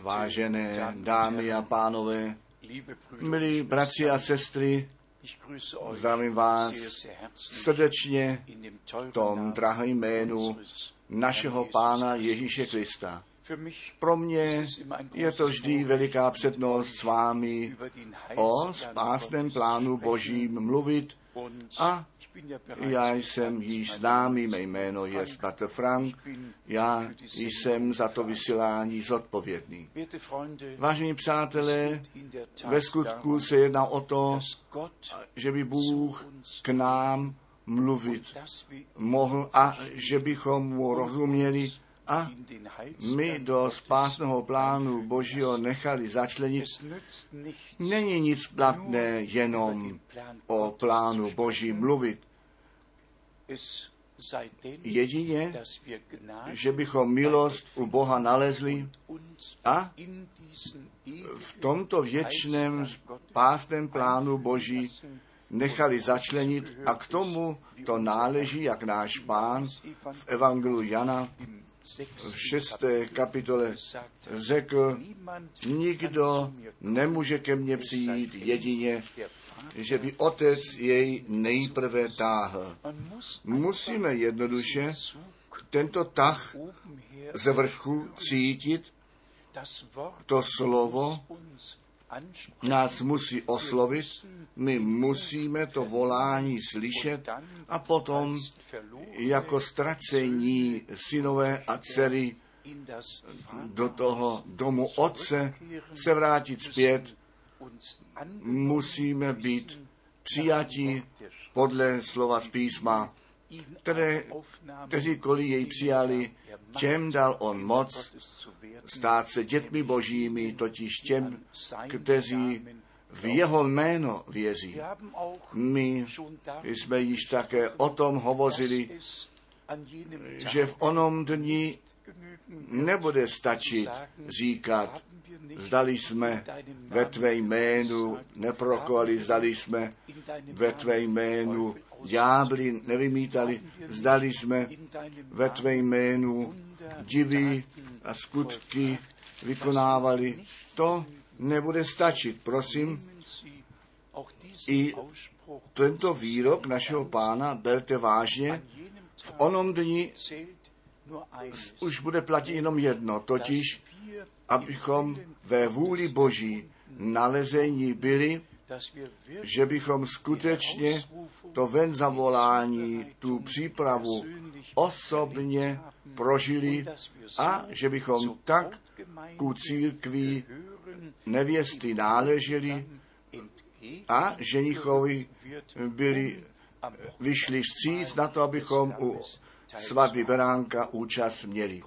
Vážené dámy a pánové, milí bratři a sestry, zdravím vás srdečně v tom drahém jménu našeho Pána Ježíše Krista. Pro mě je to vždy veliká přednost s vámi o spásném plánu Božím mluvit a já jsem již známý, mé jméno je Pater Frank, já jsem za to vysílání zodpovědný. Vážení přátelé, ve skutku se jedná o to, že by Bůh k nám mluvit mohl a že bychom mu rozuměli a my do spásného plánu Božího nechali začlenit. Není nic platné jenom o plánu Boží mluvit. Jedině, že bychom milost u Boha nalezli a v tomto věčném spásném plánu Boží nechali začlenit a k tomu to náleží, jak náš pán v Evangelu Jana v šesté kapitole řekl, nikdo nemůže ke mně přijít jedině, že by otec jej nejprve táhl. Musíme jednoduše tento tah ze vrchu cítit, to slovo nás musí oslovit, my musíme to volání slyšet a potom jako ztracení synové a dcery do toho domu otce se vrátit zpět, musíme být přijati podle slova z písma, které, kteříkoliv jej přijali, těm dal on moc stát se dětmi božími, totiž těm, kteří v jeho jméno věří. My jsme již také o tom hovořili, že v onom dni nebude stačit říkat, zdali jsme ve tvé jménu neprokovali, zdali jsme ve tvé jménu ďábli nevymítali, zdali jsme ve tvé jménu divy a skutky vykonávali. To nebude stačit, prosím. I tento výrok našeho pána berte vážně. V onom dni už bude platit jenom jedno, totiž abychom ve vůli Boží nalezení byli, že bychom skutečně to ven zavolání, tu přípravu osobně prožili a že bychom tak ku církví nevěsty náleželi a ženichovi byli, vyšli vstříc na to, abychom u svatby Beránka účast měli.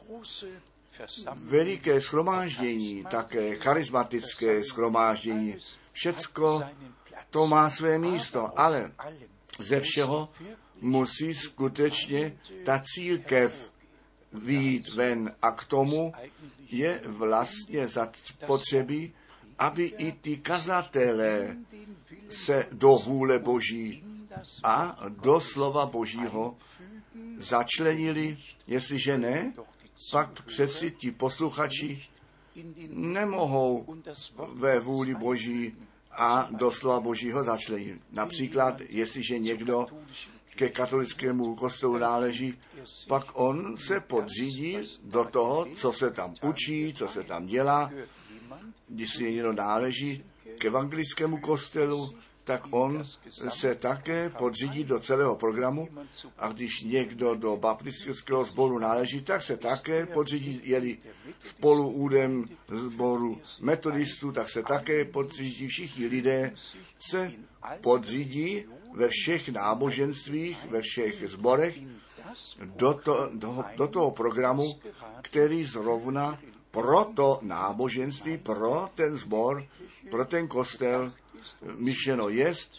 Veliké schromáždění, také charismatické schromáždění, všecko to má své místo, ale ze všeho musí skutečně ta církev výjít ven. A k tomu je vlastně zapotřebí, aby i ty kazatelé se do vůle Boží a do slova Božího začlenili, jestliže ne, pak přeci ti posluchači nemohou ve vůli Boží a do slova Božího začlenit. Například, jestliže někdo ke katolickému kostelu náleží, pak on se podřídí do toho, co se tam učí, co se tam dělá. Když si někdo náleží k evangelickému kostelu, tak on se také podřídí do celého programu a když někdo do baptistického sboru náleží, tak se také podřídí, jeli spolu údem sboru metodistů, tak se také podřídí. Všichni lidé, se podřídí ve všech náboženstvích, ve všech zborech do, to, do, do toho programu, který zrovna pro to náboženství, pro ten zbor, pro ten kostel myšleno jest,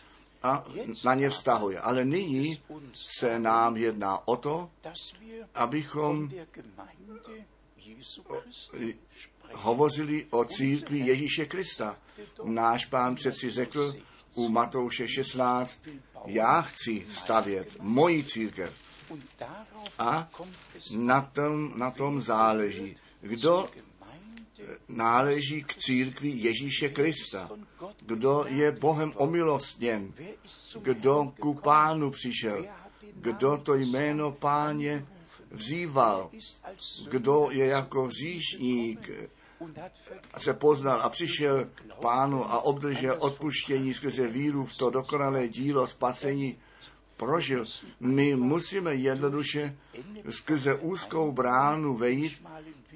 a na ně vztahuje. Ale nyní se nám jedná o to, abychom hovořili o církvi Ježíše Krista. Náš pán přeci řekl u Matouše 16, já chci stavět moji církev. A na tom, na tom záleží. Kdo náleží k církvi Ježíše Krista. Kdo je Bohem omilostněn, kdo ku pánu přišel, kdo to jméno páně vzýval, kdo je jako říšník, se poznal a přišel k pánu a obdržel odpuštění skrze víru v to dokonalé dílo spasení, prožil. My musíme jednoduše skrze úzkou bránu vejít,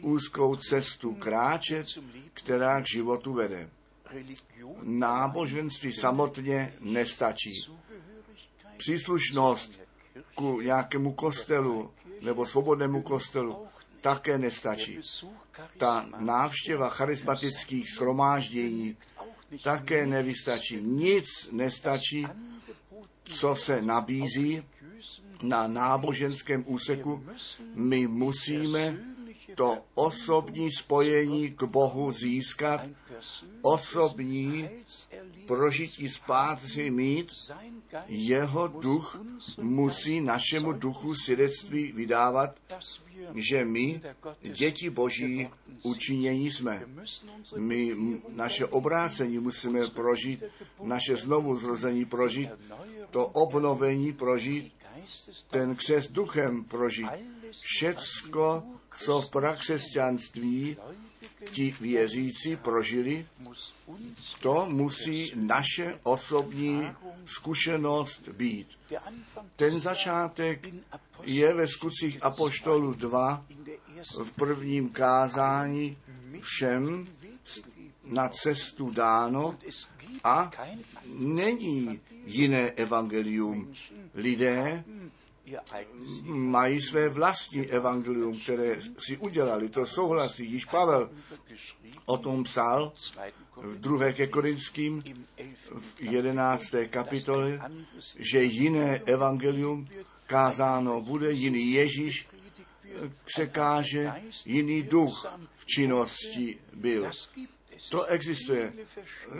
úzkou cestu kráčet, která k životu vede. Náboženství samotně nestačí. Příslušnost ku nějakému kostelu nebo svobodnému kostelu také nestačí. Ta návštěva charismatických shromáždění také nevystačí. Nic nestačí, co se nabízí na náboženském úseku. My musíme to osobní spojení k Bohu získat, osobní prožití spásy mít, jeho duch musí našemu duchu svědectví vydávat, že my, děti Boží, učinění jsme. My naše obrácení musíme prožít, naše znovu zrození prožít, to obnovení prožít, ten křes duchem prožít. Všecko, co v prakřesťanství ti věřící prožili, to musí naše osobní zkušenost být. Ten začátek je ve skutcích Apoštolu 2 v prvním kázání všem na cestu dáno a není jiné evangelium. Lidé mají své vlastní evangelium, které si udělali. To souhlasí. Již Pavel o tom psal v druhé ke Korinským v jedenácté kapitole, že jiné evangelium kázáno bude, jiný Ježíš se káže, jiný duch v činnosti byl. To existuje.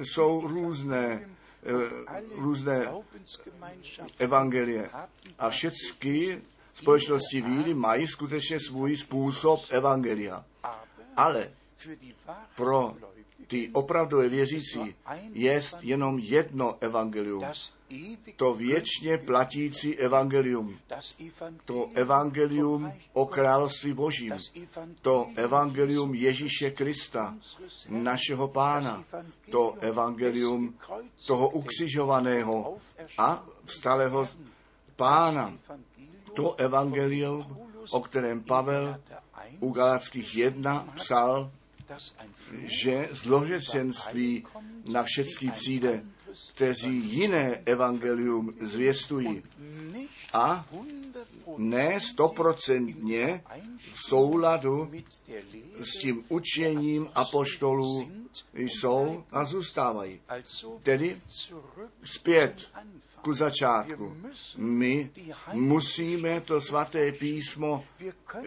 Jsou různé různé evangelie. A všechny společnosti víry mají skutečně svůj způsob evangelia. Ale pro ty opravdové věřící je jenom jedno evangelium. To věčně platící evangelium. To evangelium o království božím. To evangelium Ježíše Krista, našeho pána. To evangelium toho ukřižovaného a vstalého pána. To evangelium, o kterém Pavel u Galackých 1 psal, že zložečenství na všecky přijde, kteří jiné evangelium zvěstují a ne stoprocentně v souladu s tím učením apoštolů jsou a zůstávají. Tedy zpět ku začátku. My musíme to svaté písmo eh,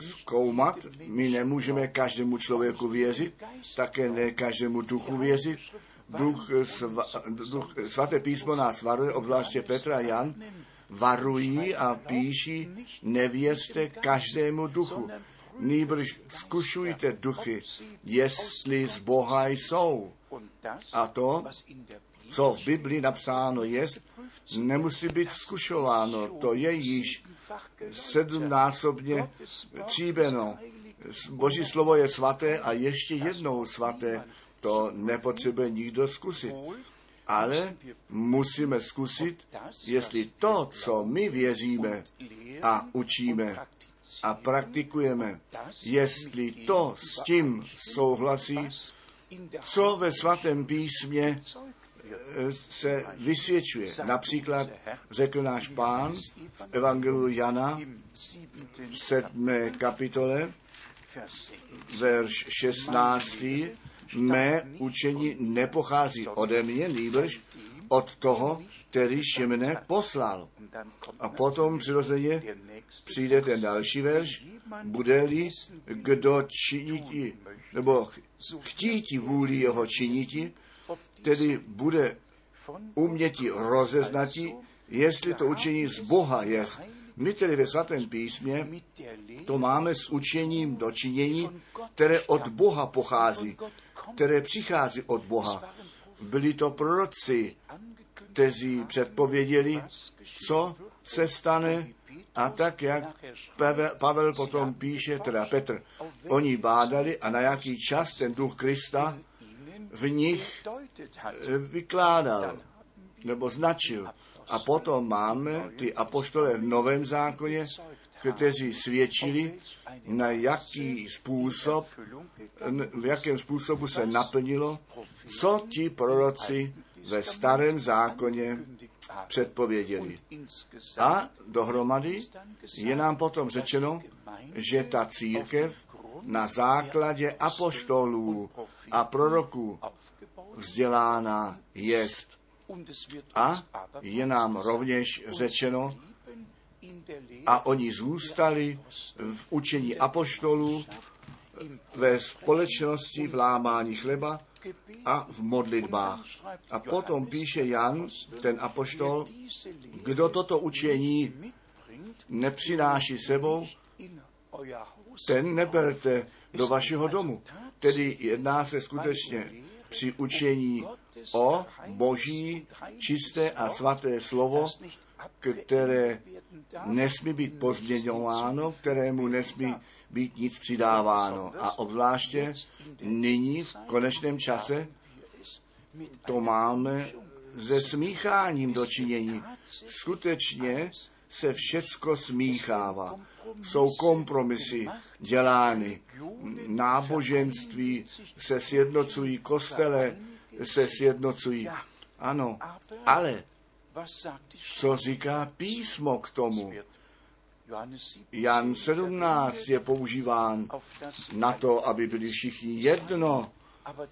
zkoumat. My nemůžeme každému člověku věřit, také ne každému duchu věřit. Duch, sva, duch, svaté písmo nás varuje, obzvláště Petra a Jan, varují a píší, nevěřte každému duchu. Nýbrž zkušujte duchy, jestli z Boha jsou. A to, co v Biblii napsáno je, nemusí být zkušováno. To je již sedmnásobně tříbeno. Boží slovo je svaté a ještě jednou svaté. To nepotřebuje nikdo zkusit. Ale musíme zkusit, jestli to, co my věříme a učíme a praktikujeme, jestli to s tím souhlasí, co ve svatém písmě se vysvědčuje. Například řekl náš pán v Evangeliu Jana v sedmé kapitole, verš 16. Mé učení nepochází ode mě, nýbrž od toho, kterýž mne poslal. A potom přirozeně přijde ten další verš, bude-li kdo činiti, nebo chtíti vůli jeho činiti, tedy bude uměti rozeznati, jestli to učení z Boha je. My tedy ve svatém písmě to máme s učením dočinění, které od Boha pochází, které přichází od Boha. Byli to proroci, kteří předpověděli, co se stane a tak, jak Pavel potom píše, teda Petr, oni bádali a na jaký čas ten duch Krista v nich vykládal nebo značil. A potom máme ty apoštole v Novém zákoně, kteří svědčili, na jaký způsob, v jakém způsobu se naplnilo, co ti proroci ve starém zákoně předpověděli. A dohromady je nám potom řečeno, že ta církev na základě apoštolů a proroků vzdělána jest. A je nám rovněž řečeno, a oni zůstali v učení apoštolů, ve společnosti v lámání chleba a v modlitbách. A potom píše Jan, ten apoštol, kdo toto učení nepřináší sebou, ten neberte do vašeho domu. Tedy jedná se skutečně při učení o boží čisté a svaté slovo, které nesmí být pozměňováno, kterému nesmí být nic přidáváno. A obzvláště nyní v konečném čase to máme se smícháním dočinění. Skutečně se všecko smíchává. Jsou kompromisy dělány. Náboženství se sjednocují, kostele se sjednocují. Ano, ale co říká písmo k tomu? Jan 17 je používán na to, aby byli všichni jedno,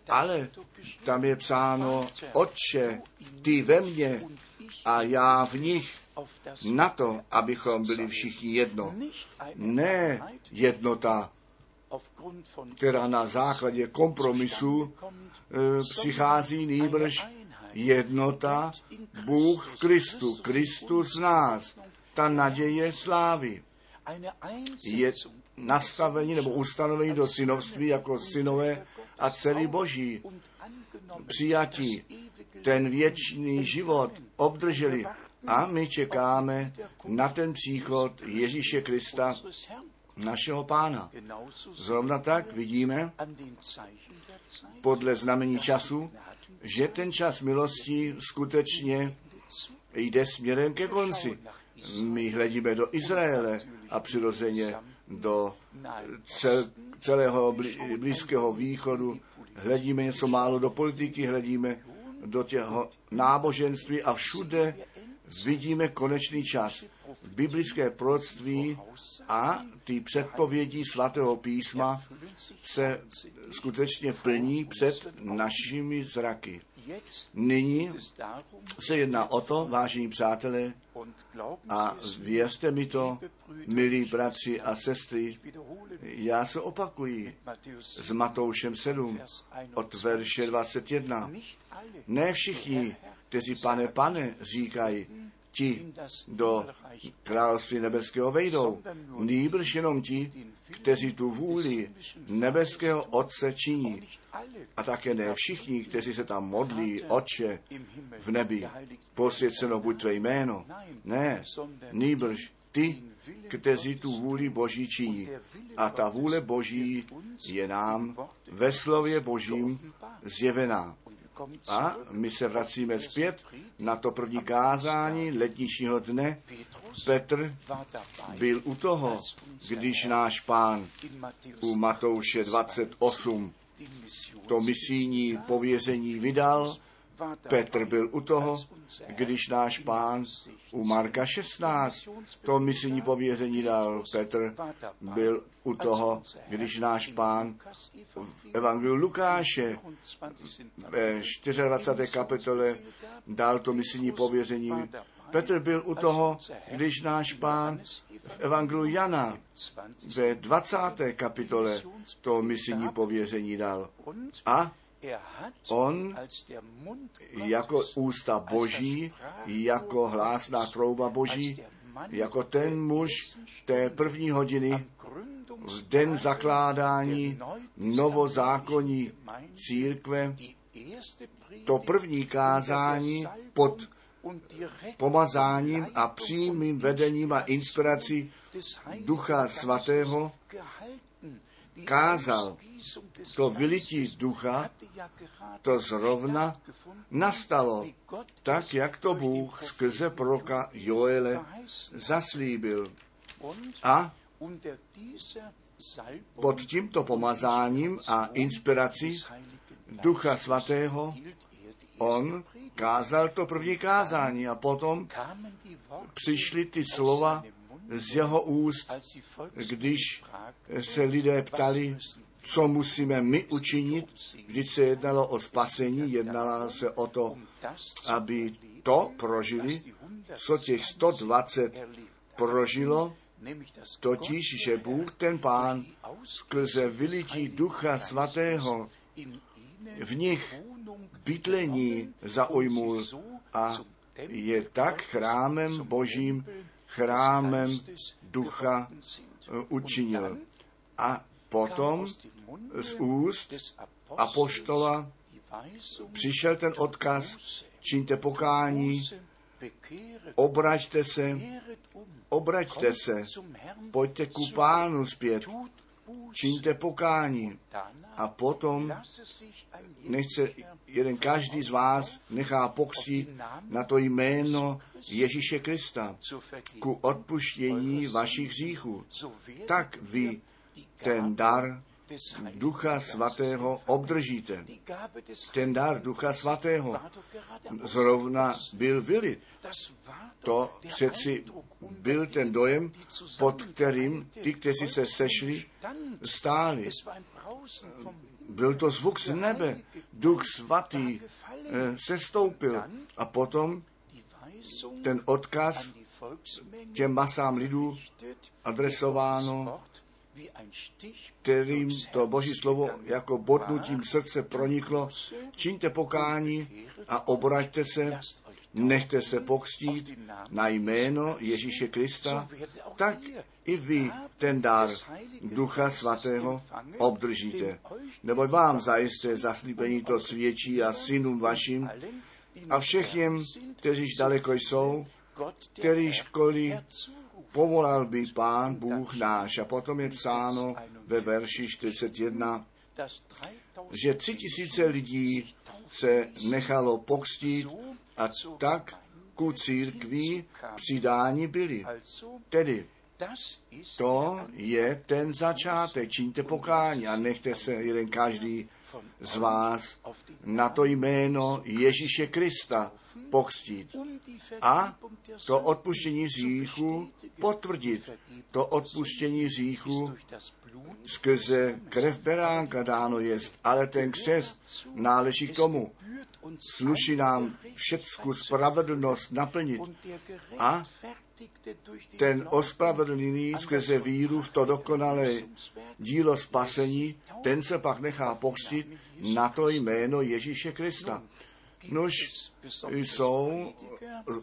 ale tam je psáno, Otče, ty ve mně a já v nich, na to, abychom byli všichni jedno. Ne jednota, která na základě kompromisu e, přichází nýbrž jednota. Bůh v Kristu, Kristus z nás, ta naděje slávy. Je nastavení nebo ustanovení do synovství jako synové a dcery Boží. Přijatí. ten věčný život obdrželi a my čekáme na ten příchod Ježíše Krista, našeho pána. Zrovna tak vidíme podle znamení času, že ten čas milosti skutečně jde směrem ke konci. My hledíme do Izraele a přirozeně do cel, celého Blízkého východu, hledíme něco málo do politiky, hledíme do těho náboženství a všude vidíme konečný čas. Biblické proroctví a ty předpovědi svatého písma se skutečně plní před našimi zraky. Nyní se jedná o to, vážení přátelé, a věřte mi to, milí bratři a sestry, já se opakuji s Matoušem 7 od verše 21. Ne všichni, kteří pane, pane, říkají, ti do království nebeského vejdou. Nýbrž jenom ti, kteří tu vůli nebeského Otce činí. A také ne všichni, kteří se tam modlí, Otče v nebi. Posvěceno buď tvé jméno. Ne, nýbrž ty, kteří tu vůli Boží činí. A ta vůle Boží je nám ve slově Božím zjevená. A my se vracíme zpět na to první kázání letničního dne. Petr byl u toho, když náš pán u Matouše 28 to misijní pověření vydal Petr byl u toho, když náš pán u Marka 16 to misijní pověření dal. Petr byl u toho, když náš pán v Evangeliu Lukáše ve 24. kapitole dal to misijní pověření. Petr byl u toho, když náš pán v Evangeliu Jana ve 20. kapitole to misijní pověření dal. A on jako ústa boží, jako hlásná trouba boží, jako ten muž té první hodiny v den zakládání novozákonní církve, to první kázání pod pomazáním a přímým vedením a inspirací Ducha Svatého kázal. To vylití ducha, to zrovna nastalo, tak jak to Bůh skrze proroka Joele zaslíbil. A pod tímto pomazáním a inspirací Ducha Svatého on kázal to první kázání a potom přišly ty slova z jeho úst, když se lidé ptali, co musíme my učinit, když se jednalo o spasení, jednalo se o to, aby to prožili, co těch 120 prožilo, totiž, že Bůh ten Pán skrze vylití Ducha Svatého v nich bydlení zaujmul a je tak chrámem Božím, chrámem Ducha učinil. A potom z úst apoštola přišel ten odkaz, čiňte pokání, obraťte se, obraťte se, pojďte ku pánu zpět, čiňte pokání. A potom nechce jeden každý z vás nechá pokřít na to jméno Ježíše Krista ku odpuštění vašich hříchů. Tak vy ten dar Ducha Svatého obdržíte. Ten dar Ducha Svatého zrovna byl vylit. To přeci byl ten dojem, pod kterým ty, kteří se sešli, stáli. Byl to zvuk z nebe. Duch svatý se stoupil. A potom ten odkaz těm masám lidů adresováno kterým to Boží slovo jako bodnutím srdce proniklo. Čiňte pokání a obraťte se, nechte se pokstít na jméno Ježíše Krista, tak i vy ten dar Ducha Svatého obdržíte. Nebo vám zajisté zaslíbení to svědčí a synům vašim a všech těm, kteří daleko jsou, kterýžkoliv povolal by pán Bůh náš. A potom je psáno ve verši 41, že tři tisíce lidí se nechalo pokstít a tak ku církví přidání byli. Tedy to je ten začátek. Čiňte pokání a nechte se jeden každý z vás na to jméno Ježíše Krista pokstít a to odpuštění hříchu potvrdit. To odpuštění hříchu skrze krev beránka dáno jest, ale ten křest náleží k tomu. Sluší nám všecku spravedlnost naplnit a ten ospravedlněný skrze víru v to dokonalé dílo spasení, ten se pak nechá pokřtit na to jméno Ježíše Krista. Nož jsou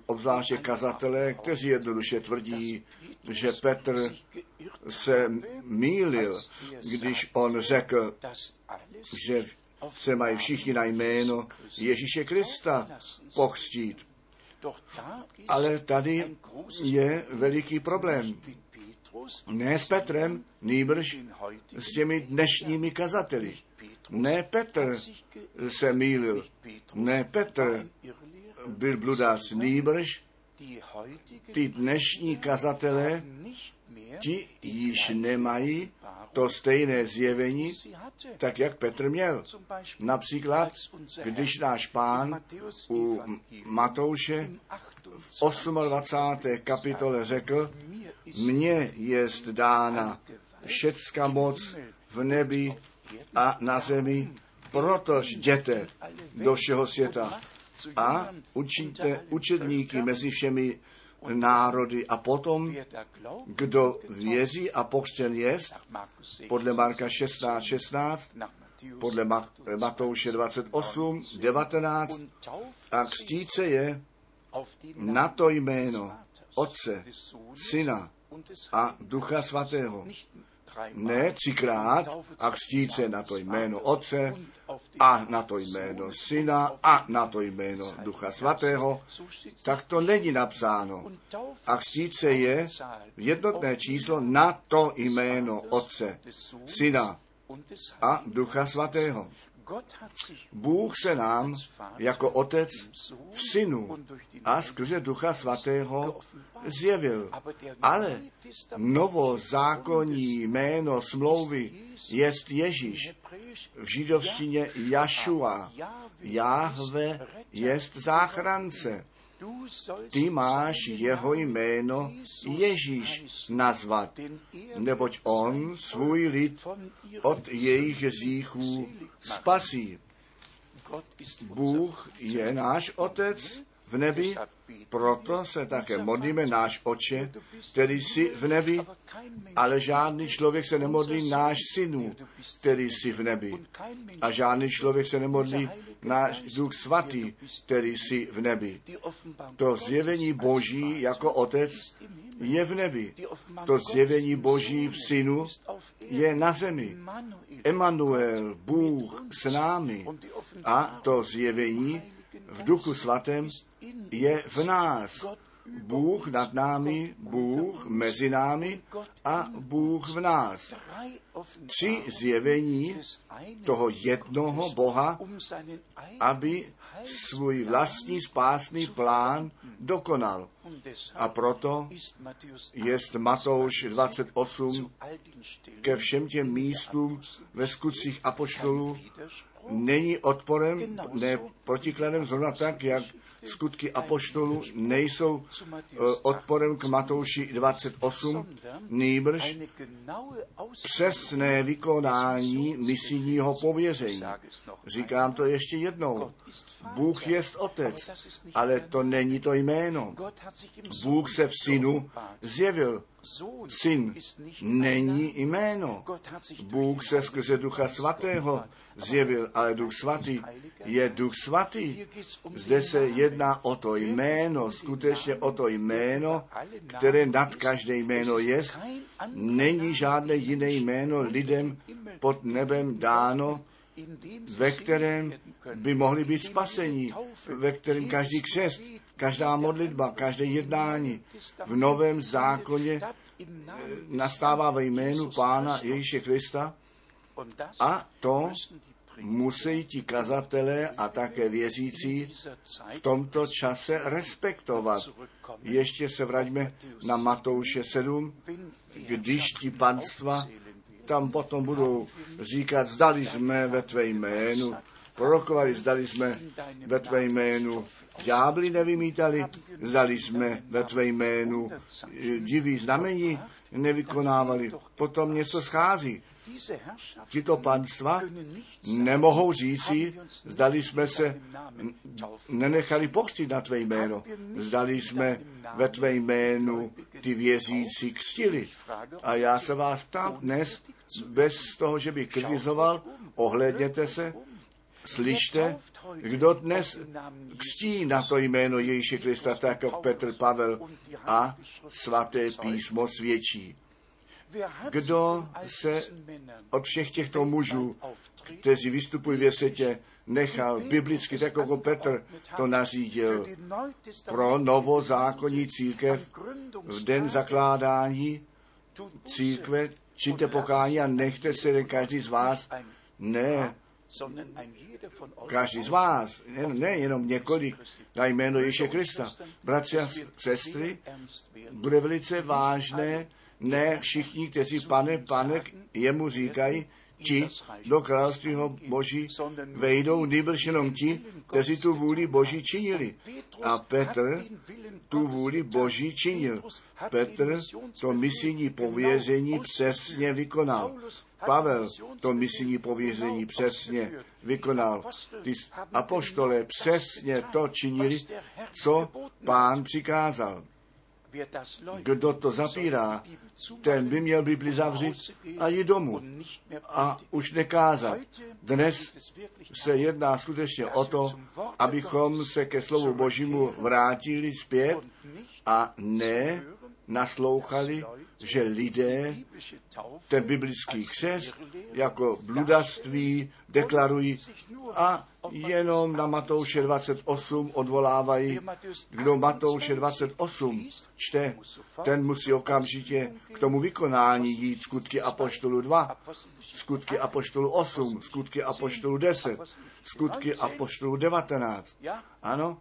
obzvláště kazatelé, kteří jednoduše tvrdí, že Petr se mýlil, když on řekl, že se mají všichni na jméno Ježíše Krista pochstít. Ale tady je veliký problém. Ne s Petrem, nýbrž s těmi dnešními kazateli. Ne Petr se mýlil, ne Petr byl bludář, nýbrž ty dnešní kazatelé, ti již nemají to stejné zjevení, tak jak Petr měl. Například, když náš pán u Matouše v 28. kapitole řekl, mně je dána všecka moc v nebi a na zemi, protož jděte do všeho světa a učíte učedníky mezi všemi národy a potom, kdo věří a pokřtěn jest, podle Marka 16, 16, podle Matouše 28, 19 a křtít se je na to jméno Otce, Syna a Ducha Svatého. Ne třikrát a křtít se na to jméno Otce a na to jméno Syna a na to jméno Ducha Svatého, tak to není napsáno. A křtít se je jednotné číslo na to jméno Otce, Syna a Ducha Svatého. Bůh se nám jako Otec v Synu a skrze Ducha Svatého zjevil. Ale novozákonní jméno smlouvy jest Ježíš. V židovštině Jašua. Jahve jest záchrance. Ty máš jeho jméno Ježíš nazvat, neboť on svůj lid od jejich hříchů spasí. Bůh je náš Otec v nebi, proto se také modlíme náš Oče, který jsi v nebi, ale žádný člověk se nemodlí náš synu, který jsi v nebi. A žádný člověk se nemodlí náš Duch Svatý, který jsi v nebi. To zjevení Boží jako Otec je v nebi. To zjevení Boží v Synu je na zemi. Emanuel, Bůh s námi. A to zjevení v Duchu Svatém je v nás. Bůh nad námi, Bůh mezi námi a Bůh v nás. Tři zjevení toho jednoho Boha, aby svůj vlastní spásný plán dokonal. A proto je Matouš 28 ke všem těm místům ve skutcích apoštolů není odporem, ne protikladem zrovna tak, jak skutky apoštolů nejsou uh, odporem k Matouši 28, nýbrž přesné vykonání misijního pověření. Říkám to ještě jednou. Bůh je Otec, ale to není to jméno. Bůh se v Synu zjevil. Syn není jméno. Bůh se skrze Ducha Svatého zjevil, ale Duch Svatý je Duch Svatý. Zde se jedná o to jméno, skutečně o to jméno, které nad každé jméno je. Není žádné jiné jméno lidem pod nebem dáno, ve kterém by mohli být spasení, ve kterém každý křest, každá modlitba, každé jednání v novém zákoně eh, nastává ve jménu Pána Ježíše Krista a to musí ti kazatelé a také věřící v tomto čase respektovat. Ještě se vraťme na Matouše 7, když ti panstva tam potom budou říkat, zdali jsme ve tvé jménu, prorokovali, zdali jsme ve tvé jménu ďábli nevymítali, zdali jsme ve tvé jménu diví znamení nevykonávali. Potom něco schází. Tito panstva nemohou říci, zdali jsme se nenechali pochřtit na tvé jméno, zdali jsme ve tvé jménu ty věřící křtili. A já se vás ptám dnes, bez toho, že bych kritizoval, ohlédněte se, slyšte, kdo dnes křtí na to jméno Ježíše Krista, tak jako Petr Pavel a svaté písmo svědčí. Kdo se od všech těchto mužů, kteří vystupují ve světě, nechal biblicky, tak jako Petr to nařídil pro novozákonní církev v den zakládání církve, čiňte pokání a nechte se každý z vás, ne, každý z vás, ne, ne jenom několik, na jméno Ježíše Krista. Bratři a sestry, bude velice vážné, Ne všichni, kteří pane, pane, jemu říkají, ti do království Boží vejdou, nejbrž jenom ti, kteří tu vůli Boží činili. A Petr tu vůli Boží činil. Petr to misijní pověření přesně vykonal. Pavel to misijní pověření přesně vykonal. Ty apoštole přesně to činili, co pán přikázal. Kdo to zapírá, ten by měl Bibli zavřít a jít domů a už nekázat. Dnes se jedná skutečně o to, abychom se ke slovu Božímu vrátili zpět a ne naslouchali, že lidé ten biblický křes jako bludaství deklarují a jenom na Matouše 28 odvolávají. Kdo Matouše 28 čte, ten musí okamžitě k tomu vykonání jít skutky Apoštolu 2, skutky Apoštolu 8, skutky Apoštolu 10, skutky Apoštolu 19. Ano,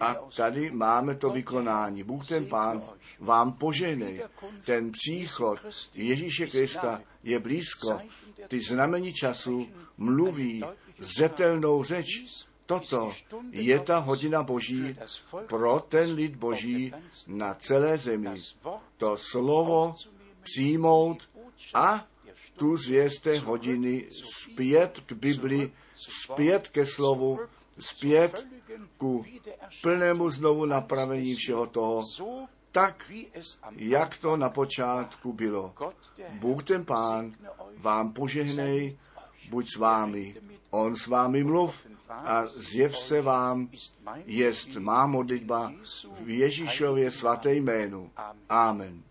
a tady máme to vykonání. Bůh ten Pán vám poženej. Ten příchod Ježíše Krista je blízko. Ty znamení času mluví zřetelnou řeč. Toto je ta hodina Boží pro ten lid Boží na celé zemi. To slovo přijmout a tu zvěste hodiny zpět k Bibli, zpět ke slovu, zpět ku plnému znovu napravení všeho toho, tak, jak to na počátku bylo. Bůh ten Pán vám požehnej, buď s vámi, On s vámi mluv a zjev se vám, jest má modlitba v Ježíšově svaté jménu. Amen.